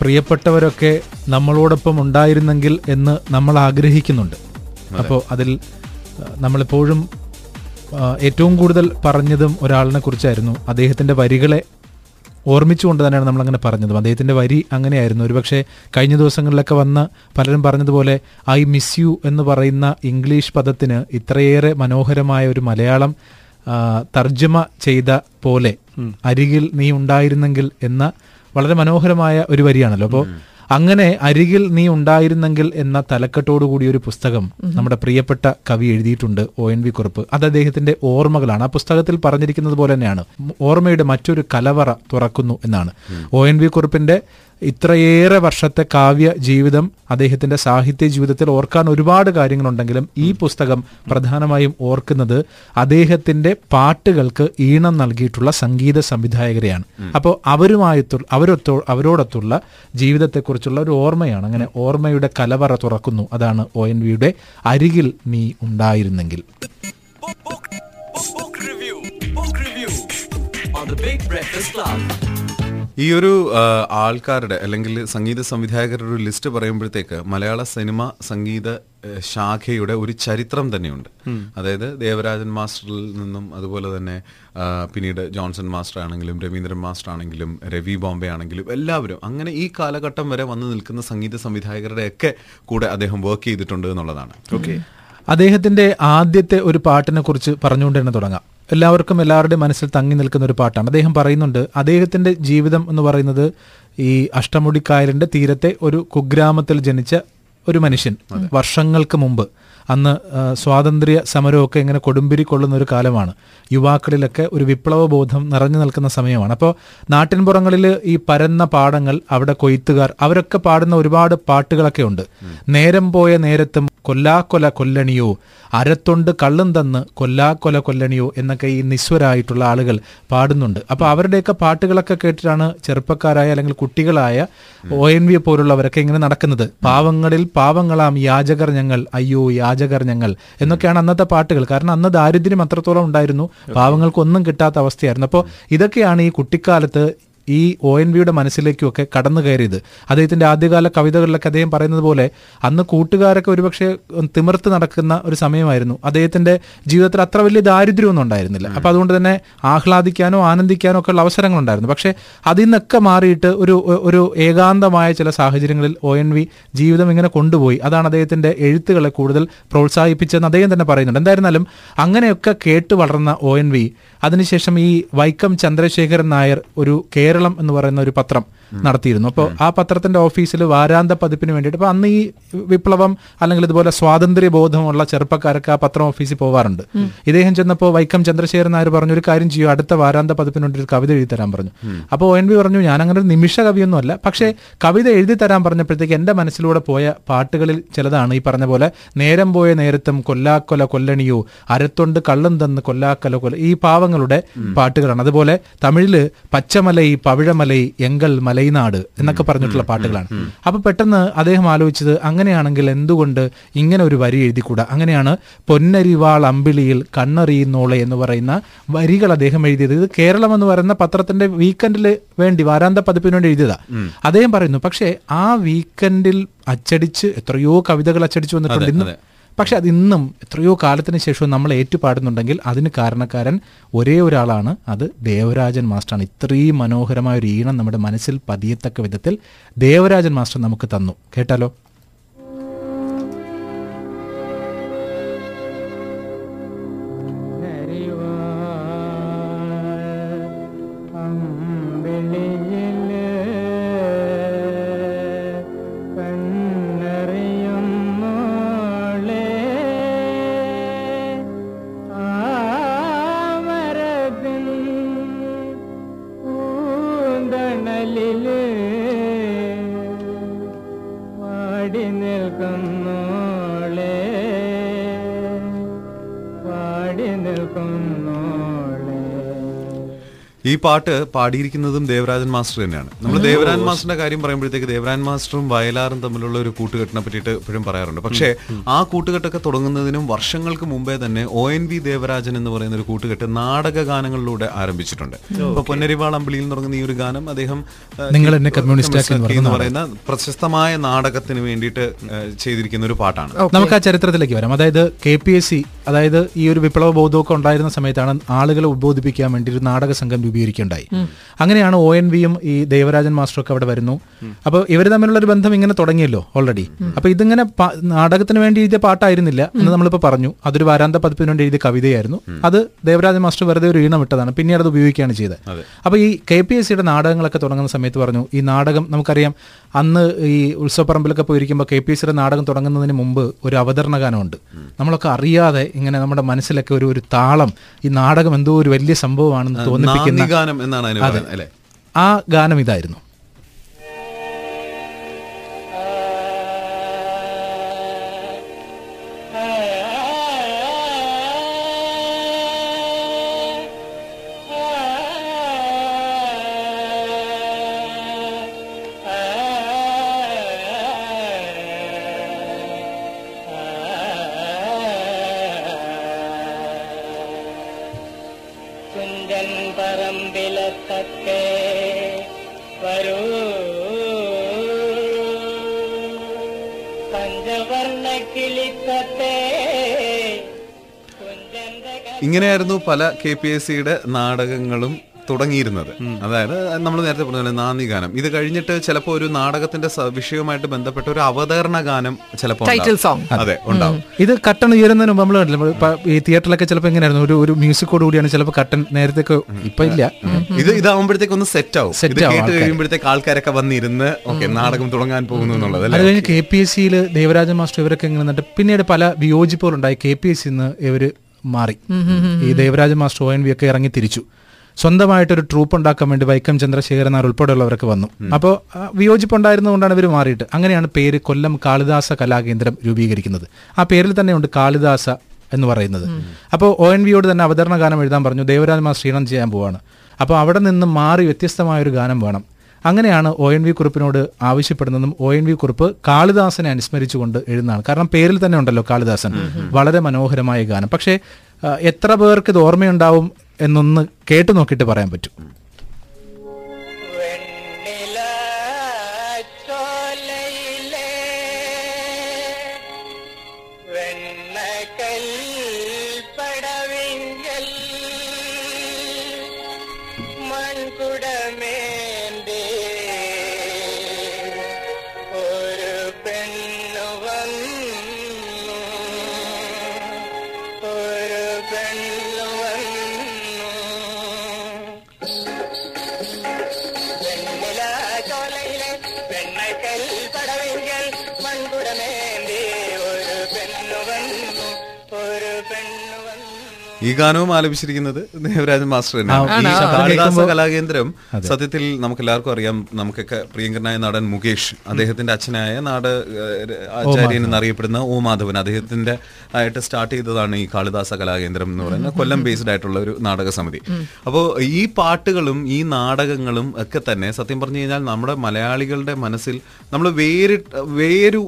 പ്രിയപ്പെട്ടവരൊക്കെ നമ്മളോടൊപ്പം ഉണ്ടായിരുന്നെങ്കിൽ എന്ന് നമ്മൾ ആഗ്രഹിക്കുന്നുണ്ട്. അപ്പോൾ അതിൽ നമ്മളെപ്പോഴും ഏറ്റവും കൂടുതൽ പറഞ്ഞതും ഒരാളിനെ കുറിച്ചായിരുന്നു. അദ്ദേഹത്തിന്റെ വരികളെ ഓർമ്മിച്ചുകൊണ്ട് തന്നെയാണ് നമ്മളങ്ങനെ പറഞ്ഞത്. അദ്ദേഹത്തിന്റെ വരി അങ്ങനെയായിരുന്നു. ഒരുപക്ഷെ കഴിഞ്ഞ ദിവസങ്ങളിലൊക്കെ വന്ന് പലരും പറഞ്ഞതുപോലെ ഐ മിസ് യു എന്ന് പറയുന്ന ഇംഗ്ലീഷ് പദത്തിന് ഇത്രയേറെ മനോഹരമായ ഒരു മലയാളം തർജമ ചെയ്ത പോലെ അരികിൽ നീ ഉണ്ടായിരുന്നെങ്കിൽ എന്ന വളരെ മനോഹരമായ ഒരു വരിയാണല്ലോ. അപ്പോൾ അങ്ങനെ അരികിൽ നീ ഉണ്ടായിരുന്നെങ്കിൽ എന്ന തലക്കെട്ടോടുകൂടി ഒരു പുസ്തകം നമ്മുടെ പ്രിയപ്പെട്ട കവി എഴുതിയിട്ടുണ്ട് ഒ എൻ വി കുറുപ്പ്. അത് അദ്ദേഹത്തിന്റെ ഓർമ്മകളാണ്. ആ പുസ്തകത്തിൽ പറഞ്ഞിരിക്കുന്നത് പോലെ തന്നെയാണ്. ഓർമ്മയുടെ മറ്റൊരു കലവറ തുറക്കുന്നു എന്നാണ്. ഒ എൻ വി കുറുപ്പിന്റെ ഇത്രയേറെ വർഷത്തെ കാവ്യ ജീവിതം അദ്ദേഹത്തിന്റെ സാഹിത്യ ജീവിതത്തിൽ ഓർക്കാൻ ഒരുപാട് കാര്യങ്ങളുണ്ടെങ്കിലും ഈ പുസ്തകം പ്രധാനമായും ഓർക്കുന്നത് അദ്ദേഹത്തിന്റെ പാട്ടുകൾക്ക് ഈണം നൽകിയിട്ടുള്ള സംഗീത സംവിധായകരെയാണ്. അപ്പോൾ അവരുമായി അവരൊത്തോ അവരോടൊത്തുള്ള ജീവിതത്തെക്കുറിച്ചുള്ള ഒരു ഓർമ്മയാണ്. അങ്ങനെ ഓർമ്മയുടെ കലവറ തുറക്കുന്നു. അതാണ് ഒ എൻ വിയുടെ അരികിൽ നീ ഉണ്ടായിരുന്നെങ്കിൽ. On the Big Breakfast Club. ഈ ഒരു ആൾക്കാരുടെ അല്ലെങ്കിൽ സംഗീത സംവിധായകരുടെ ഒരു ലിസ്റ്റ് പറയുമ്പോഴത്തേക്ക് മലയാള സിനിമ സംഗീത ശാഖയുടെ ഒരു ചരിത്രം തന്നെയുണ്ട്. അതായത് ദേവരാജൻ മാസ്റ്ററിൽ നിന്നും അതുപോലെ തന്നെ പിന്നീട് ജോൺസൺ മാസ്റ്റർ ആണെങ്കിലും രവീന്ദ്രൻ മാസ്റ്റർ ആണെങ്കിലും രവി ബോംബെ ആണെങ്കിലും എല്ലാവരും അങ്ങനെ ഈ കാലഘട്ടം വരെ വന്നു നിൽക്കുന്ന സംഗീത സംവിധായകരുടെ ഒക്കെ കൂടെ അദ്ദേഹം വർക്ക് ചെയ്തിട്ടുണ്ട് എന്നുള്ളതാണ്. ഓക്കെ. അദ്ദേഹത്തിന്റെ ആദ്യത്തെ ഒരു പാട്ടിനെ കുറിച്ച് പറഞ്ഞുകൊണ്ട് തന്നെ തുടങ്ങാം. എല്ലാവർക്കും എല്ലാവരുടെയും മനസ്സിൽ തങ്ങി നിൽക്കുന്ന ഒരു പാട്ടാണ്. അദ്ദേഹം പറയുന്നുണ്ട് അദ്ദേഹത്തിന്റെ ജീവിതം എന്ന് പറയുന്നത് ഈ അഷ്ടമുടിക്കായലിന്റെ തീരത്തെ ഒരു കുഗ്രാമത്തിൽ ജനിച്ച ഒരു മനുഷ്യൻ വർഷങ്ങൾക്ക് മുമ്പ്. അന്ന് സ്വാതന്ത്ര്യ സമരമൊക്കെ ഇങ്ങനെ കൊടുമ്പിരി കൊള്ളുന്ന ഒരു കാലമാണ്. യുവാക്കളിലൊക്കെ ഒരു വിപ്ലവ ബോധം നിറഞ്ഞു നിൽക്കുന്ന സമയമാണ്. അപ്പോൾ നാട്ടിൻപുറങ്ങളിൽ ഈ പരന്ന പാടങ്ങൾ അവിടെ കൊയ്ത്തുകാർ അവരൊക്കെ പാടുന്ന ഒരുപാട് പാട്ടുകളൊക്കെ ഉണ്ട്. നേരം പോയ നേരത്തും കൊല്ലാക്കൊല കൊല്ലണിയോ അരത്തൊണ്ട് കള്ളും തന്ന് കൊല്ലാക്കൊല കൊല്ലണിയോ എന്നൊക്കെ ഈ നിസ്വരായിട്ടുള്ള ആളുകൾ പാടുന്നുണ്ട്. അപ്പോൾ അവരുടെയൊക്കെ പാട്ടുകളൊക്കെ കേട്ടിട്ടാണ് ചെറുപ്പക്കാരായ അല്ലെങ്കിൽ കുട്ടികളായ ഒ എൻ വി പോലുള്ളവരൊക്കെ ഇങ്ങനെ നടക്കുന്നത്. പാവങ്ങളിൽ പാവങ്ങളാം യാചകർ ഞങ്ങൾ. അയ്യോ യാചകർ ഞങ്ങൾ എന്നൊക്കെയാണ് അന്നത്തെ പാട്ടുകൾ. കാരണം അന്ന് ദാരിദ്ര്യം അത്രത്തോളം ഉണ്ടായിരുന്നു. പാവങ്ങൾക്കൊന്നും കിട്ടാത്ത അവസ്ഥയായിരുന്നു. അപ്പോൾ ഇതൊക്കെയാണ് ഈ കുട്ടിക്കാലത്ത് ഈ ഒ എൻ വിയുടെ മനസ്സിലേക്കുമൊക്കെ കടന്നു കയറിയത്. അദ്ദേഹത്തിന്റെ ആദ്യകാല കവിതകളിലൊക്കെ അദ്ദേഹം പറയുന്നത് പോലെ അന്ന് കൂട്ടുകാരൊക്കെ ഒരുപക്ഷെ തിമിർത്ത് നടക്കുന്ന ഒരു സമയമായിരുന്നു. അദ്ദേഹത്തിന്റെ ജീവിതത്തിൽ അത്ര വലിയ ദാരിദ്ര്യമൊന്നും ഉണ്ടായിരുന്നില്ല. അപ്പൊ അതുകൊണ്ട് തന്നെ ആഹ്ലാദിക്കാനോ ആനന്ദിക്കാനോ ഒക്കെ ഉള്ള അവസരങ്ങളുണ്ടായിരുന്നു. പക്ഷേ അതിൽ നിന്നൊക്കെ മാറിയിട്ട് ഒരു ഒരു ഏകാന്തമായ ചില സാഹചര്യങ്ങളിൽ ഒ എൻ വി ജീവിതം ഇങ്ങനെ കൊണ്ടുപോയി. അതാണ് അദ്ദേഹത്തിന്റെ എഴുത്തുകളെ കൂടുതൽ പ്രോത്സാഹിപ്പിച്ചതെന്ന് അദ്ദേഹം തന്നെ പറയുന്നുണ്ട്. എന്തായിരുന്നാലും അങ്ങനെയൊക്കെ കേട്ട് വളർന്ന ഒ എൻ വി അതിനുശേഷം ഈ വൈക്കം ചന്ദ്രശേഖരൻ നായർ ഒരു കേരളം എന്ന് പറയുന്ന ഒരു പത്രം നടത്തിയിരുന്നു. അപ്പോൾ ആ പത്രത്തിന്റെ ഓഫീസിൽ വാരാന്ത പതിപ്പിന് വേണ്ടിയിട്ട് അപ്പോൾ അന്ന് ഈ വിപ്ലവം അല്ലെങ്കിൽ ഇതുപോലെ സ്വാതന്ത്ര്യ ബോധമുള്ള ചെറുപ്പക്കാരൊക്കെ ആ പത്രം ഓഫീസിൽ പോവാറുണ്ട്. ഇദ്ദേഹം ചെന്നപ്പോൾ വൈക്കം ചന്ദ്രശേഖരൻ നായർ പറഞ്ഞു ഒരു കാര്യം ചെയ്യൂ അടുത്ത വാരാന്ത പതിപ്പിന് വേണ്ടി ഒരു കവിത എഴുതി തരാൻ പറഞ്ഞു. അപ്പോൾ ഒ എൻ വി പറഞ്ഞു ഞാൻ അങ്ങനെ ഒരു നിമിഷ കവിയൊന്നും അല്ല പക്ഷേ കവിത എഴുതി തരാൻ പറഞ്ഞപ്പോഴത്തേക്ക് എന്റെ മനസ്സിലൂടെ പോയ പാട്ടുകളിൽ ചിലതാണ് ഈ പറഞ്ഞ പോലെ നേരം പോയ നേരത്തും കൊല്ലാക്കൊല കൊല്ലണിയോ അരത്തൊണ്ട് കള്ളും തന്ന് കൊല്ലാക്കൊല കൊല ഈ പാവങ്ങളുടെ പാട്ടുകളാണ്. അതുപോലെ തമിഴിൽ പച്ചമലൈ പവിഴമലൈ എങ്കൽ മലൈനാട് എന്നൊക്കെ പറഞ്ഞിട്ടുള്ള പാട്ടുകളാണ്. അപ്പൊ പെട്ടെന്ന് അദ്ദേഹം ആലോചിച്ചത് അങ്ങനെയാണെങ്കിൽ എന്തുകൊണ്ട് ഇങ്ങനെ ഒരു വരി എഴുതിക്കൂടാ? അങ്ങനെയാണ് പൊന്നരിവാൾ അമ്പിളിയിൽ കണ്ണറിയുന്നോളെ എന്ന് പറയുന്ന വരികൾ അദ്ദേഹം എഴുതിയത്. ഇത് കേരളം എന്ന് പറയുന്ന പത്രത്തിന്റെ വീക്കെൻഡിൽ വേണ്ടി വാരാന്ത പതിപ്പിന് വേണ്ടി എഴുതിയതാ. അദ്ദേഹം പറയുന്നു പക്ഷേ ആ വീക്കെൻഡിൽ അച്ചടിച്ച് എത്രയോ കവിതകൾ അച്ചടിച്ചു വന്നിട്ടുണ്ട്. ഇന്ന് പക്ഷെ അത് ഇന്നും എത്രയോ കാലത്തിന് ശേഷവും നമ്മൾ ഏറ്റുപാടുന്നുണ്ടെങ്കിൽ അതിന് കാരണക്കാരൻ ഒരേ ഒരാളാണ്. അത് ദേവരാജൻ മാസ്റ്ററാണ്. ഇത്രയും മനോഹരമായ ഒരു ഈണം നമ്മുടെ മനസ്സിൽ പതിയത്തക്ക വിധത്തിൽ ദേവരാജൻ മാസ്റ്റർ നമുക്ക് തന്നു. കേട്ടാലോ? നിൽക്കുന്നു ഈ പാട്ട് പാടിയിരിക്കുന്നതും ദേവരാജൻ മാസ്റ്റർ തന്നെയാണ്. നമ്മൾ ദേവരാജൻ മാസ്റ്ററിന്റെ കാര്യം പറയുമ്പോഴത്തേക്ക് ദേവരാജൻ മാസ്റ്ററും വയലാറും തമ്മിലുള്ള ഒരു കൂട്ടുകെട്ടിനെ പറ്റിയിട്ട് എപ്പോഴും പറയാറുണ്ട്. പക്ഷേ ആ കൂട്ടുകെട്ടൊക്കെ തുടങ്ങുന്നതിനും വർഷങ്ങൾക്ക് മുമ്പേ തന്നെ ഒ എൻ വി ദേവരാജൻ എന്ന് പറയുന്ന ഒരു കൂട്ടുകെട്ട് നാടക ഗാനങ്ങളിലൂടെ ആരംഭിച്ചിട്ടുണ്ട്. ഇപ്പൊ പൊന്നരിവാൾ അമ്പിളിയിൽ തുടങ്ങുന്ന ഈ ഒരു ഗാനം അദ്ദേഹം നിങ്ങൾ എന്നെ കമ്മ്യൂണിസ്റ്റ് എന്ന് പറയുന്ന പ്രശസ്തമായ നാടകത്തിന് വേണ്ടിയിട്ട് ചെയ്തിരിക്കുന്ന ഒരു പാട്ടാണ്. നമുക്ക് ആ ചരിത്രത്തിലേക്ക് വരാം. അതായത് കെ പി എസ് സി അതായത് ഈ ഒരു വിപ്ലവ ബോധമൊക്കെ ഉണ്ടായിരുന്ന സമയത്താണ് ആളുകളെ ഉദ്ബോധിപ്പിക്കാൻ വേണ്ടി ഒരു നാടക സംഘം രൂപീകരിക്കുകയുണ്ടായി. അങ്ങനെയാണ് ഒ എൻ വിയും ഈ ദേവരാജൻ മാസ്റ്ററൊക്കെ അവിടെ വരുന്നു. അപ്പോൾ ഇവർ തമ്മിലുള്ള ഒരു ബന്ധം ഇങ്ങനെ തുടങ്ങിയല്ലോ ഓൾറെഡി അപ്പൊ ഇതിങ്ങനെ നാടകത്തിന് വേണ്ടി എഴുതിയ പാട്ടായിരുന്നില്ല എന്ന് നമ്മളിപ്പോൾ പറഞ്ഞു. അതൊരു വാരാന്ത പതിപ്പിന് വേണ്ടി എഴുതിയ കവിതയായിരുന്നു. അത് ദേവരാജൻ മാസ്റ്റർ വെറുതെ ഒരു ഈണം ഇട്ടതാണ്. പിന്നീട് അത് ഉപയോഗിക്കുകയാണ് ചെയ്തത്. അപ്പൊ ഈ കെ പി എസ് സിയുടെ നാടകങ്ങളൊക്കെ തുടങ്ങുന്ന സമയത്ത് പറഞ്ഞു ഈ നാടകം നമുക്കറിയാം അന്ന് ഈ ഉത്സവപ്പറമ്പിലൊക്കെ പോയിരിക്കുമ്പോൾ കെ പി എസ് സിയുടെ നാടകം തുടങ്ങുന്നതിന് മുമ്പ് ഒരു അവതരണ ഗാനമുണ്ട് നമ്മളൊക്കെ അറിയാതെ ഇങ്ങനെ നമ്മുടെ മനസ്സിലൊക്കെ ഒരു ഒരു താളം ഈ നാടകം എന്തോ ഒരു വലിയ സംഭവമാണെന്ന് തോന്നിപ്പിക്കുന്ന നാന്ദിഗാനം എന്നാണ് ആ ഗാനം ഇതായിരുന്നു. വരൂ. ഇങ്ങനെയായിരുന്നു പല കെ പി എസ് സിയുടെ നാടകങ്ങളും തുടങ്ങിയിരുന്നത്. അതായത് നമ്മൾ നേരത്തെ പറഞ്ഞ പോലെ നാന്ദി ഗാനം. ഇത് കഴിഞ്ഞിട്ട് ചിലപ്പോൾ ഒരു നാടകത്തിന്റെ വിഷയവുമായിട്ട് ബന്ധപ്പെട്ട ഒരു അവതരണ ഗാനം ചിലപ്പോൾ ടൈറ്റിൽ സോങ് അതെ ഉണ്ടാവും. ഇത് കട്ടൺ ഉയരുന്നതിന് മുമ്പ് നമ്മൾ കണ്ടില്ല ഈ തിയേറ്ററിലൊക്കെ ചിലപ്പോൾ എങ്ങനെയായിരുന്നു ഒരു ഒരു മ്യൂസിക്കോട് കൂടിയാണ് ചിലപ്പോൾ കട്ടൺ നേരത്തെ ഇപ്പൊ ഇല്ല. ഇത് ഇതാവുമ്പോഴത്തേക്ക് ഒന്ന് സെറ്റ് ആവും. സെറ്റ് കേട്ട്. കഴിയുമ്പോഴത്തേക്ക് ആൾക്കാരൊക്കെ വന്നിരുന്ന് ഓക്കെ നാടകം തുടങ്ങാൻ പോകുന്നു എന്നുള്ളത് അത് കഴിഞ്ഞ് കെ പി എസ് സിയിൽ ദേവരാജ മാസ്റ്റർ ഇവരൊക്കെ ഇങ്ങനെ നിന്നിട്ട് പിന്നീട് പല വിയോജിപ്പുകളുണ്ടായി. കെ പി എസ് സിന്ന് ഇവർ മാറി. ഈ Devaraja master O N V ഒക്കെ ഇറങ്ങി തിരിച്ചു. സ്വന്തമായിട്ടൊരു ട്രൂപ്പ് ഉണ്ടാക്കാൻ വേണ്ടി വൈക്കം ചന്ദ്രശേഖരൻ നാർ ഉൾപ്പെടെയുള്ളവരൊക്കെ വന്നു. അപ്പോൾ വിയോജിപ്പുണ്ടായിരുന്നതുകൊണ്ടാണ് ഇവർ മാറിയിട്ട്. അങ്ങനെയാണ് പേര് കൊല്ലം കാളിദാസ കലാകേന്ദ്രം രൂപീകരിക്കുന്നത്. ആ പേരിൽ തന്നെയുണ്ട് കാളിദാസ എന്ന് പറയുന്നത്. അപ്പോൾ ഒ എൻ വിയോട് തന്നെ അവതരണ ഗാനം എഴുതാൻ പറഞ്ഞു ദേവരാജ്മാർ ശ്രീണം ചെയ്യാൻ പോവാണ്. അപ്പോൾ അവിടെ നിന്ന് മാറി വ്യത്യസ്തമായ ഒരു ഗാനം വേണം. അങ്ങനെയാണ് ഒ എൻ വി കുറിപ്പിനോട് ആവശ്യപ്പെടുന്നതും ഒ എൻ വി കുറിപ്പ് കാളിദാസനെ അനുസ്മരിച്ചുകൊണ്ട് എഴുതുന്നതാണ്. കാരണം പേരിൽ തന്നെ ഉണ്ടല്ലോ കാളിദാസൻ. വളരെ മനോഹരമായ ഗാനം. പക്ഷേ എത്ര പേർക്ക് ഇത് ഓർമ്മയുണ്ടാവും എന്നൊന്ന് കേട്ടു നോക്കിയിട്ട് പറയാൻ പറ്റും. ഈ ഗാനവും ആലപിച്ചിരിക്കുന്നത് ദേവരാജൻ മാസ്റ്റർ തന്നെയാണ്. കലാകേന്ദ്രം സത്യത്തിൽ നമുക്ക് എല്ലാവർക്കും അറിയാം. നമുക്കൊക്കെ പ്രിയങ്കരനായ നടൻ മുകേഷ് അദ്ദേഹത്തിന്റെ അച്ഛനായ നാട് ആചാര്യൻ എന്നറിയപ്പെടുന്ന ഓ മാധവൻ. അദ്ദേഹത്തിന്റെ ആയിട്ട് സ്റ്റാർട്ട് ചെയ്തതാണ് ഈ കാളിദാസ കലാകേന്ദ്രം എന്ന് പറയുന്ന കൊല്ലം ബേസ്ഡ് ആയിട്ടുള്ള ഒരു നാടക സമിതി. അപ്പോൾ ഈ പാട്ടുകളും ഈ നാടകങ്ങളും ഒക്കെ തന്നെ സത്യം പറഞ്ഞു കഴിഞ്ഞാൽ നമ്മുടെ മലയാളികളുടെ മനസ്സിൽ നമ്മൾ വേര് വേരു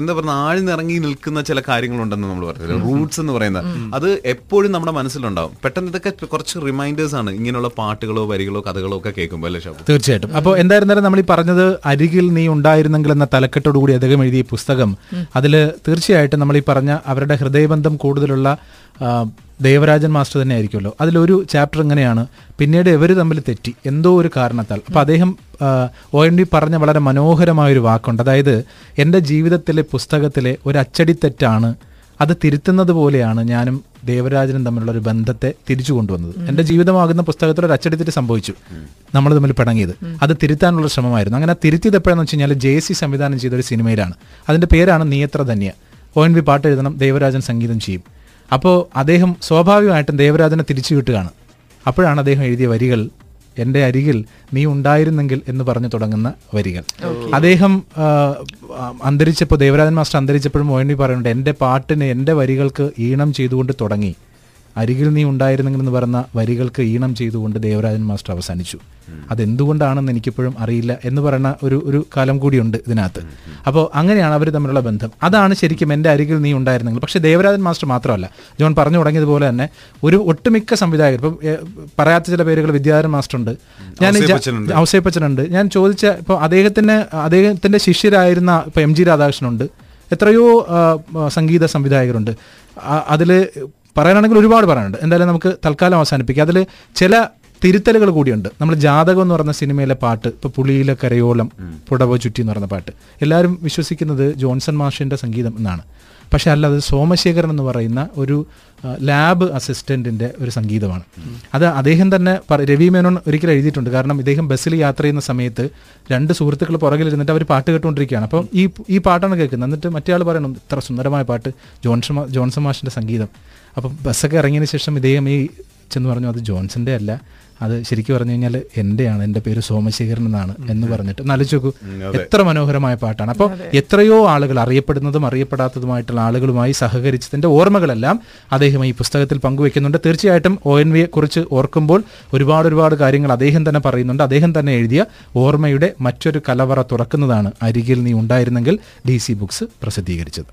എന്താ പറയുക ആഴ്ന്നിറങ്ങി നിൽക്കുന്ന ചില കാര്യങ്ങളുണ്ടെന്ന് നമ്മൾ പറഞ്ഞത് റൂട്ട്സ് എന്ന് പറയുന്നത്. അത് എപ്പോഴും നമ്മുടെ മനസ്സിലുണ്ടാവും. പെട്ടെന്ന് ഇതൊക്കെ കുറച്ച് റിമൈൻഡേഴ്സ് ആണ്. ഇങ്ങനെയുള്ള പാട്ടുകളോ വരികളോ കഥകളോ ഒക്കെ കേൾക്കുമ്പോൾ അല്ലേ ഷാബു? തീർച്ചയായിട്ടും. അപ്പോൾ എന്തായിരുന്നാലും നമ്മൾ ഈ പറഞ്ഞത് അരികിൽ നീ ഉണ്ടായിരുന്നെങ്കിൽ എന്ന തലക്കെട്ടോടുകൂടി അദ്ദേഹം എഴുതിയ പുസ്തകം. അതിൽ തീർച്ചയായിട്ടും നമ്മൾ ഈ പറഞ്ഞ അവരുടെ ഹൃദയബന്ധം കൂടുതലുള്ള ദേവരാജൻ മാസ്റ്റർ തന്നെ ആയിരിക്കുമല്ലോ അതിലൊരു ചാപ്റ്റർ ഇങ്ങനെയാണ്. പിന്നീട് ഇവർ തമ്മിൽ തെറ്റി. എന്തോ ഒരു കാരണത്താൽ. അപ്പോൾ അദ്ദേഹം ഒ എൻ ഡി പറഞ്ഞ വളരെ മനോഹരമായ ഒരു വാക്കുണ്ട്. അതായത് എന്റെ ജീവിതത്തിലെ പുസ്തകത്തിലെ ഒരു അച്ചടിത്തെറ്റാണ് അത് തിരുത്തുന്നത് പോലെയാണ് ഞാനും ദേവരാജനും തമ്മിലുള്ള ഒരു ബന്ധത്തെ തിരിച്ചു കൊണ്ടുവന്നത്. എന്റെ ജീവിതമാകുന്ന പുസ്തകത്തിൽ ഒരു അച്ചടിത്തിട്ട് സംഭവിച്ചു. നമ്മൾ തമ്മിൽ പിണങ്ങിയത്. അത് തിരുത്താനുള്ള ശ്രമമായിരുന്നു. അങ്ങനെ തിരുത്തിയത് എപ്പോഴാന്ന് വെച്ച് കഴിഞ്ഞാൽ ജെ സി സംവിധാനം ചെയ്ത ഒരു സിനിമയിലാണ്. അതിന്റെ പേരാണ് Neeyethra Dhanya. O N V പാട്ട് എഴുതണം ദേവരാജൻ സംഗീതം ചെയ്യും. അപ്പോൾ അദ്ദേഹം സ്വാഭാവികമായിട്ടും ദേവരാജനെ തിരിച്ചു കിട്ടുകയാണ് അപ്പോഴാണ് അദ്ദേഹം എഴുതിയ വരികൾ എന്റെ അരികിൽ നീ ഉണ്ടായിരുന്നെങ്കിൽ എന്ന് പറഞ്ഞു തുടങ്ങുന്ന വരികൾ. അദ്ദേഹം അന്തരിച്ചപ്പോൾ ദേവരാജൻ മാസ്റ്റർ അന്തരിച്ചപ്പോഴും മോഹൻവി പറയുന്നുണ്ട് എന്റെ പാട്ടിനെ എന്റെ വരികൾക്ക് ഈണം ചെയ്തുകൊണ്ട് തുടങ്ങി. അരികിൽ നീ ഉണ്ടായിരുന്നെങ്കിൽ എന്ന് പറഞ്ഞ വരികൾക്ക് ഈണം ചെയ്തുകൊണ്ട് ദേവരാജൻ മാസ്റ്റർ അവസാനിച്ചു. അതെന്തുകൊണ്ടാണെന്ന് എനിക്കിപ്പോഴും അറിയില്ല എന്ന് പറയുന്ന ഒരു ഒരു കാലം കൂടിയുണ്ട് ഇതിനകത്ത്. അപ്പോൾ അങ്ങനെയാണ് അവർ തമ്മിലുള്ള ബന്ധം. അതാണ് ശരിക്കും എന്റെ അരികിൽ നീ ഉണ്ടായിരുന്നെങ്കിൽ. പക്ഷേ ദേവരാജൻ മാസ്റ്റർ മാത്രമല്ല ജോൺ പറഞ്ഞു തുടങ്ങിയതുപോലെ തന്നെ ഒരു ഒട്ടുമിക്ക സംവിധായകർ ഇപ്പം പറയാത്ത ചില പേരുകൾ വിദ്യാധരൻ മാസ്റ്റർ ഉണ്ട് ഞാൻ അവസേപ്പച്ചനുണ്ട് ഔസേപ്പച്ചനുണ്ട്. ഞാൻ ചോദിച്ച ഇപ്പോൾ അദ്ദേഹത്തിന് അദ്ദേഹത്തിന്റെ ശിഷ്യരായിരുന്ന ഇപ്പോൾ എം ജി രാധാകൃഷ്ണനുണ്ട്. എത്രയോ സംഗീത സംവിധായകരുണ്ട്. അതിൽ പറയാനാണെങ്കിൽ ഒരുപാട് പറയാനുണ്ട്. എന്തായാലും നമുക്ക് തൽക്കാലം അവസാനിപ്പിക്കാം. അതിൽ ചില തിരുത്തലുകൾ കൂടിയുണ്ട്. നമ്മൾ ജാതകം എന്ന് പറയുന്ന സിനിമയിലെ പാട്ട് ഇപ്പോൾ പുളിയിലെ കരയോളം പുടവ ചുറ്റി എന്ന് പറയുന്ന പാട്ട്. എല്ലാവരും വിശ്വസിക്കുന്നത് ജോൺസൺ മാഷിന്റെ സംഗീതം എന്നാണ്. പക്ഷെ അല്ല അത് സോമശേഖരൻ എന്ന് പറയുന്ന ഒരു ലാബ് അസിസ്റ്റന്റിന്റെ ഒരു സംഗീതമാണ്. അത് അദ്ദേഹം തന്നെ രവി മേനോൻ ഒരിക്കലും എഴുതിയിട്ടുണ്ട്. കാരണം ഇദ്ദേഹം ബസ്സിൽ യാത്ര ചെയ്യുന്ന സമയത്ത് രണ്ട് സുഹൃത്തുക്കൾ പുറകിലിരുന്നിട്ട് അവർ പാട്ട് കേട്ടുകൊണ്ടിരിക്കുകയാണ്. അപ്പം ഈ ഈ പാട്ടാണ് കേൾക്കുന്നത്. എന്നിട്ട് മറ്റേ ആൾ പറയണം ഇത്ര സുന്ദരമായ പാട്ട് ജോൺസൺ ജോൺസൺ മാഷിന്റെ സംഗീതം. അപ്പം ബസ്സൊക്കെ ഇറങ്ങിയതിന് ശേഷം ഇദ്ദേഹം ഈ ചെന്ന് പറഞ്ഞു അത് ജോൺസന്റെ അല്ല. അത് ശരിക്കും പറഞ്ഞു കഴിഞ്ഞാൽ എന്റെയാണ്. എന്റെ പേര് സോമശേഖരൻ എന്നാണ്. എന്ന് പറഞ്ഞിട്ട് നല്ല നോക്കൂ. എത്ര മനോഹരമായ പാട്ടാണ്. അപ്പോൾ എത്രയോ ആളുകൾ അറിയപ്പെടുന്നതും അറിയപ്പെടാത്തതുമായിട്ടുള്ള ആളുകളുമായി സഹകരിച്ചതിന്റെ ഓർമ്മകളെല്ലാം അദ്ദേഹം ഈ പുസ്തകത്തിൽ പങ്കുവെക്കുന്നുണ്ട്. തീർച്ചയായിട്ടും ഒ എൻ വിയെ കുറിച്ച് ഓർക്കുമ്പോൾ ഒരുപാട് ഒരുപാട് കാര്യങ്ങൾ അദ്ദേഹം തന്നെ പറയുന്നുണ്ട്. അദ്ദേഹം തന്നെ എഴുതിയ ഓർമ്മയുടെ മറ്റൊരു കലവറ തുറക്കുന്നതാണ് അരികിൽ നീ ഉണ്ടായിരുന്നെങ്കിൽ ഡി സി ബുക്സ് പ്രസിദ്ധീകരിച്ചത്.